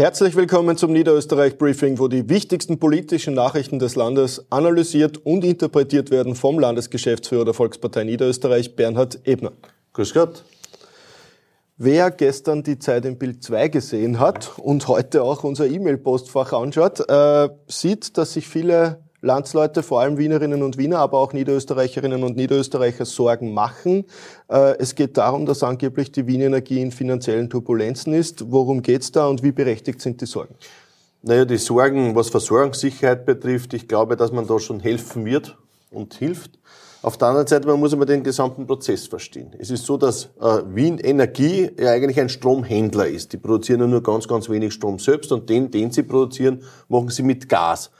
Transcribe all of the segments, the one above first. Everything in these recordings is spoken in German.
Herzlich willkommen zum Niederösterreich Briefing, wo die wichtigsten politischen Nachrichten des Landes analysiert und interpretiert werden vom Landesgeschäftsführer der Volkspartei Niederösterreich, Bernhard Ebner. Grüß Gott. Wer gestern die Zeit im Bild 2 gesehen hat und heute auch unser E-Mail-Postfach anschaut, äh, sieht, dass sich viele Landsleute, vor allem Wienerinnen und Wiener, aber auch Niederösterreicherinnen und Niederösterreicher Sorgen machen. Äh, es geht darum, dass angeblich die Wien Energie in finanziellen Turbulenzen ist. Worum geht's da und wie berechtigt sind die Sorgen? Naja, die Sorgen, was Versorgungssicherheit betrifft, ich glaube, dass man da schon helfen wird und hilft. Auf der anderen Seite, man muss aber den gesamten Prozess verstehen. Es ist so, dass äh, Wien Energie ja eigentlich ein Stromhändler ist. Die produzieren nur ganz, ganz wenig Strom selbst und den, den sie produzieren, machen sie mit Gas.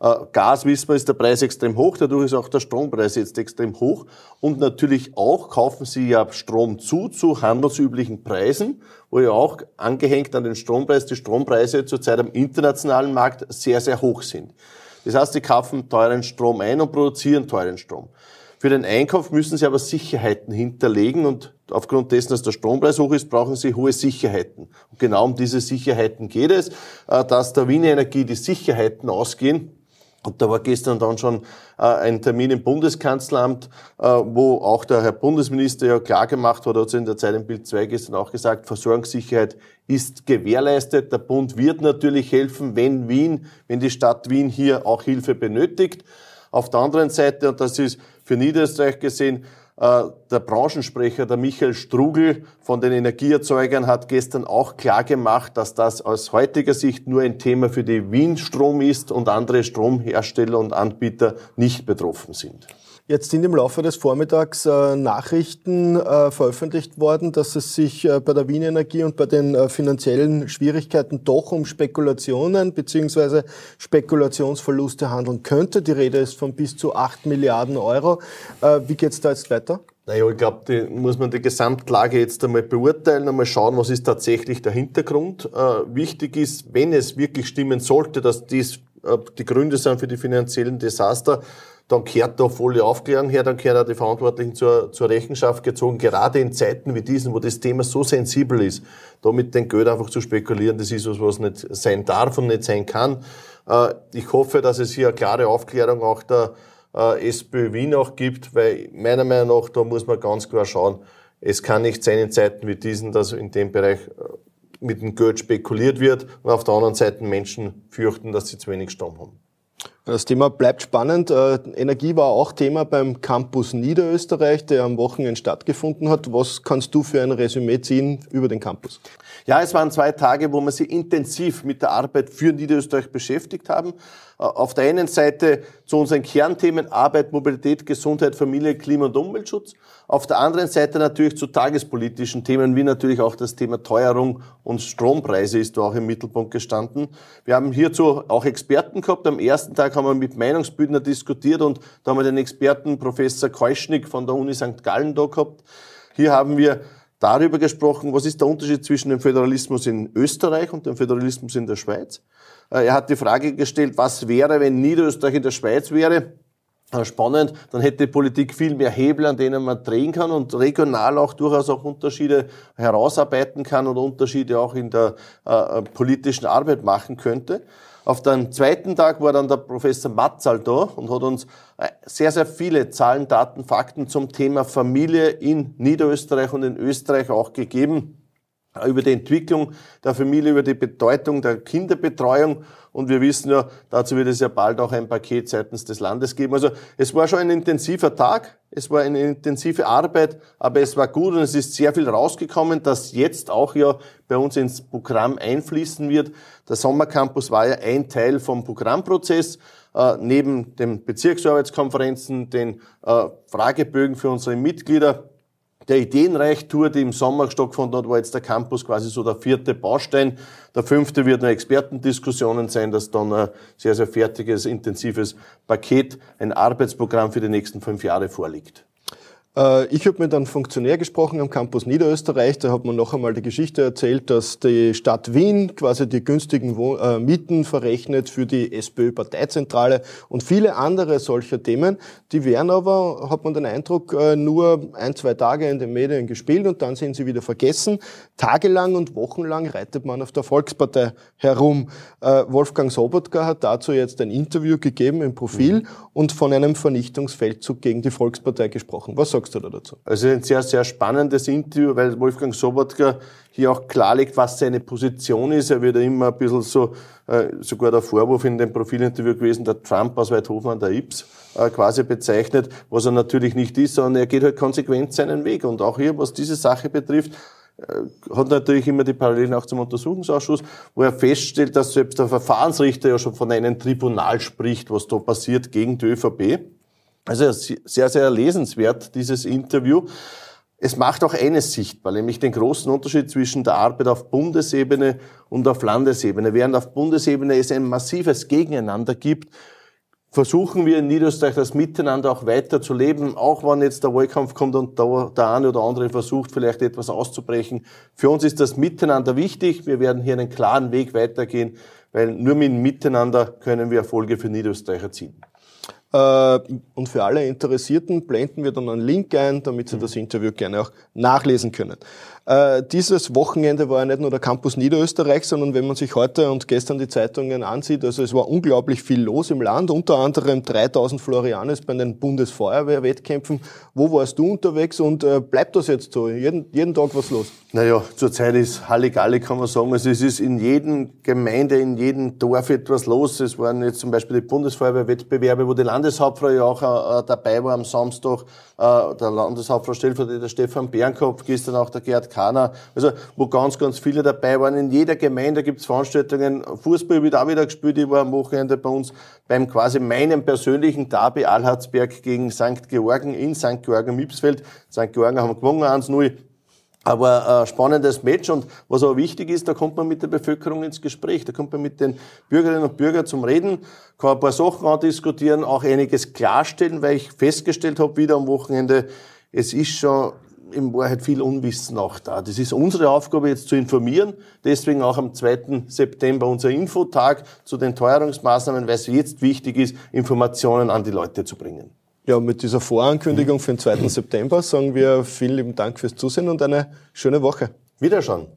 Äh, Gas, wissen wir, ist der Preis extrem hoch, dadurch ist auch der Strompreis jetzt extrem hoch. Und natürlich auch kaufen Sie ja Strom zu, zu handelsüblichen Preisen, wo ja auch angehängt an den Strompreis die Strompreise zurzeit am internationalen Markt sehr, sehr hoch sind. Das heißt, Sie kaufen teuren Strom ein und produzieren teuren Strom. Für den Einkauf müssen Sie aber Sicherheiten hinterlegen und aufgrund dessen, dass der Strompreis hoch ist, brauchen Sie hohe Sicherheiten. Und genau um diese Sicherheiten geht es, äh, dass der Wiener Energie die Sicherheiten ausgehen, und da war gestern dann schon äh, ein Termin im Bundeskanzleramt, äh, wo auch der Herr Bundesminister ja klar gemacht hat, hat in der Zeit im Bild 2 gestern auch gesagt, Versorgungssicherheit ist gewährleistet. Der Bund wird natürlich helfen, wenn Wien, wenn die Stadt Wien hier auch Hilfe benötigt. Auf der anderen Seite, und das ist für Niederösterreich gesehen, äh, der Branchensprecher, der Michael Strugel von den Energieerzeugern, hat gestern auch klar gemacht, dass das aus heutiger Sicht nur ein Thema für die Wien Strom ist und andere Stromhersteller und Anbieter nicht betroffen sind. Jetzt sind im Laufe des Vormittags äh, Nachrichten äh, veröffentlicht worden, dass es sich äh, bei der Wien Energie und bei den äh, finanziellen Schwierigkeiten doch um Spekulationen beziehungsweise Spekulationsverluste handeln könnte. Die Rede ist von bis zu 8 Milliarden Euro. Äh, wie geht's da jetzt weiter? Naja, ich glaube, muss man die Gesamtlage jetzt einmal beurteilen, einmal schauen, was ist tatsächlich der Hintergrund. Äh, wichtig ist, wenn es wirklich stimmen sollte, dass dies die Gründe sind für die finanziellen Desaster, dann kehrt da volle Aufklärung her, dann kehrt auch die Verantwortlichen zur, zur Rechenschaft gezogen. Gerade in Zeiten wie diesen, wo das Thema so sensibel ist, da mit dem Geld einfach zu spekulieren, das ist was, was nicht sein darf und nicht sein kann. Äh, ich hoffe, dass es hier eine klare Aufklärung auch der äh, SPÖ Wien auch gibt, weil meiner Meinung nach, da muss man ganz klar schauen, es kann nicht sein in Zeiten wie diesen, dass in dem Bereich äh, mit dem Geld spekuliert wird und auf der anderen Seite Menschen fürchten, dass sie zu wenig Strom haben. Das Thema bleibt spannend. Äh, Energie war auch Thema beim Campus Niederösterreich, der am Wochenende stattgefunden hat. Was kannst du für ein Resümee ziehen über den Campus? Ja, es waren zwei Tage, wo wir sie intensiv mit der Arbeit für Niederösterreich beschäftigt haben. Äh, auf der einen Seite zu unseren Kernthemen Arbeit, Mobilität, Gesundheit, Familie, Klima- und Umweltschutz. Auf der anderen Seite natürlich zu tagespolitischen Themen, wie natürlich auch das Thema Teuerung und Strompreise ist da auch im Mittelpunkt gestanden. Wir haben hierzu auch Experten gehabt. Am ersten Tag haben wir mit Meinungsbildner diskutiert und da haben wir den Experten Professor Keuschnick von der Uni St. Gallen da gehabt. Hier haben wir darüber gesprochen, was ist der Unterschied zwischen dem Föderalismus in Österreich und dem Föderalismus in der Schweiz. Äh, er hat die Frage gestellt, was wäre, wenn Niederösterreich in der Schweiz wäre? Äh, spannend, dann hätte die Politik viel mehr Hebel, an denen man drehen kann und regional auch durchaus auch Unterschiede herausarbeiten kann und Unterschiede auch in der äh, politischen Arbeit machen könnte. Auf dem zweiten Tag war dann der Professor Matzal da und hat uns äh, sehr, sehr viele Zahlen, Daten, Fakten zum Thema Familie in Niederösterreich und in Österreich auch gegeben über die Entwicklung der Familie, über die Bedeutung der Kinderbetreuung. Und wir wissen ja, dazu wird es ja bald auch ein Paket seitens des Landes geben. Also es war schon ein intensiver Tag, es war eine intensive Arbeit, aber es war gut und es ist sehr viel rausgekommen, das jetzt auch ja bei uns ins Programm einfließen wird. Der Sommercampus war ja ein Teil vom Programmprozess. Äh, neben den Bezirksarbeitskonferenzen, den äh, Fragebögen für unsere Mitglieder, der Ideenreichtour, die im Sommer stattgefunden hat, war jetzt der Campus quasi so der vierte Baustein. Der fünfte wird eine Expertendiskussionen sein, das dann ein sehr, sehr fertiges, intensives Paket, ein Arbeitsprogramm für die nächsten fünf Jahre vorliegt. Äh, ich habe mit einem Funktionär gesprochen am Campus Niederösterreich. Da hat man noch einmal die Geschichte erzählt, dass die Stadt Wien quasi die günstigen äh, Mieten verrechnet für die SPÖ-Parteizentrale und viele andere solcher Themen. Die werden aber, hat man den Eindruck, äh, nur ein, zwei Tage in den Medien gespielt und dann sind sie wieder vergessen. Tagelang und wochenlang reitet man auf der Volkspartei herum. Wolfgang Sobotka hat dazu jetzt ein Interview gegeben im Profil mhm. und von einem Vernichtungsfeldzug gegen die Volkspartei gesprochen. Was sagst du da dazu? Also ein sehr, sehr spannendes Interview, weil Wolfgang Sobotka hier auch klarlegt, was seine Position ist. Er wird ja immer ein bisschen so, äh, sogar der Vorwurf in dem Profilinterview gewesen, der Trump aus Weidhofen an der Ips äh, quasi bezeichnet, was er natürlich nicht ist, sondern er geht halt konsequent seinen Weg. Und auch hier, was diese Sache betrifft, äh, hat natürlich immer die Parallelen auch zum Untersuchungsausschuss, wo er feststellt, dass selbst der Verfahrensrichter ja schon von einem Tribunal spricht, was da passiert gegen die ÖVP. Also sehr, sehr lesenswert, dieses Interview. Es macht auch eines sichtbar, nämlich den großen Unterschied zwischen der Arbeit auf Bundesebene und auf Landesebene. Während auf Bundesebene es ein massives Gegeneinander gibt, versuchen wir in Niederösterreich das Miteinander auch weiter zu leben, auch wenn jetzt der Wahlkampf kommt und der, der eine oder andere versucht, vielleicht etwas auszubrechen. Für uns ist das Miteinander wichtig. Wir werden hier einen klaren Weg weitergehen, weil nur mit Miteinander können wir Erfolge für Niederösterreich erzielen. Äh, und für alle Interessierten blenden wir dann einen Link ein, damit Sie das Interview gerne auch nachlesen können. Äh, dieses Wochenende war ja nicht nur der Campus Niederösterreich, sondern wenn man sich heute und gestern die Zeitungen ansieht, also es war unglaublich viel los im Land, unter anderem 3000 Florianes bei den Bundesfeuerwehrwettkämpfen. Wo warst du unterwegs und äh, bleibt das jetzt so? Jeden, jeden Tag was los? Naja, zurzeit ist Halligalli, kann man sagen. Also es ist in jedem Gemeinde, in jedem Dorf etwas los. Es waren jetzt zum Beispiel die Bundesfeuerwehrwettbewerbe, wo die Landeshauptfrau ja auch äh, dabei war am Samstag. Äh, der Landeshauptfrau Stellvertreter Stefan Bernkopf, gestern auch der Gerhard Kana, also wo ganz, ganz viele dabei waren. In jeder Gemeinde gibt es Veranstaltungen. Fußball wird auch wieder gespielt. Ich war am Wochenende bei uns beim quasi meinem persönlichen Derby Allhardsberg gegen St. Georgen in St. Georgen-Mipsfeld. St. Georgen haben gewonnen 1-0. Aber äh, spannendes Match und was auch wichtig ist, da kommt man mit der Bevölkerung ins Gespräch, da kommt man mit den Bürgerinnen und Bürgern zum Reden, kann ein paar Sachen andiskutieren, auch einiges klarstellen, weil ich festgestellt habe wieder am Wochenende, es ist schon in Wahrheit viel Unwissen auch da. Das ist unsere Aufgabe jetzt zu informieren, deswegen auch am 2. September unser Infotag zu den Teuerungsmaßnahmen, weil es jetzt wichtig ist, Informationen an die Leute zu bringen. Ja, mit dieser Vorankündigung für den 2. September sagen wir vielen lieben Dank fürs Zusehen und eine schöne Woche. Wiederschauen.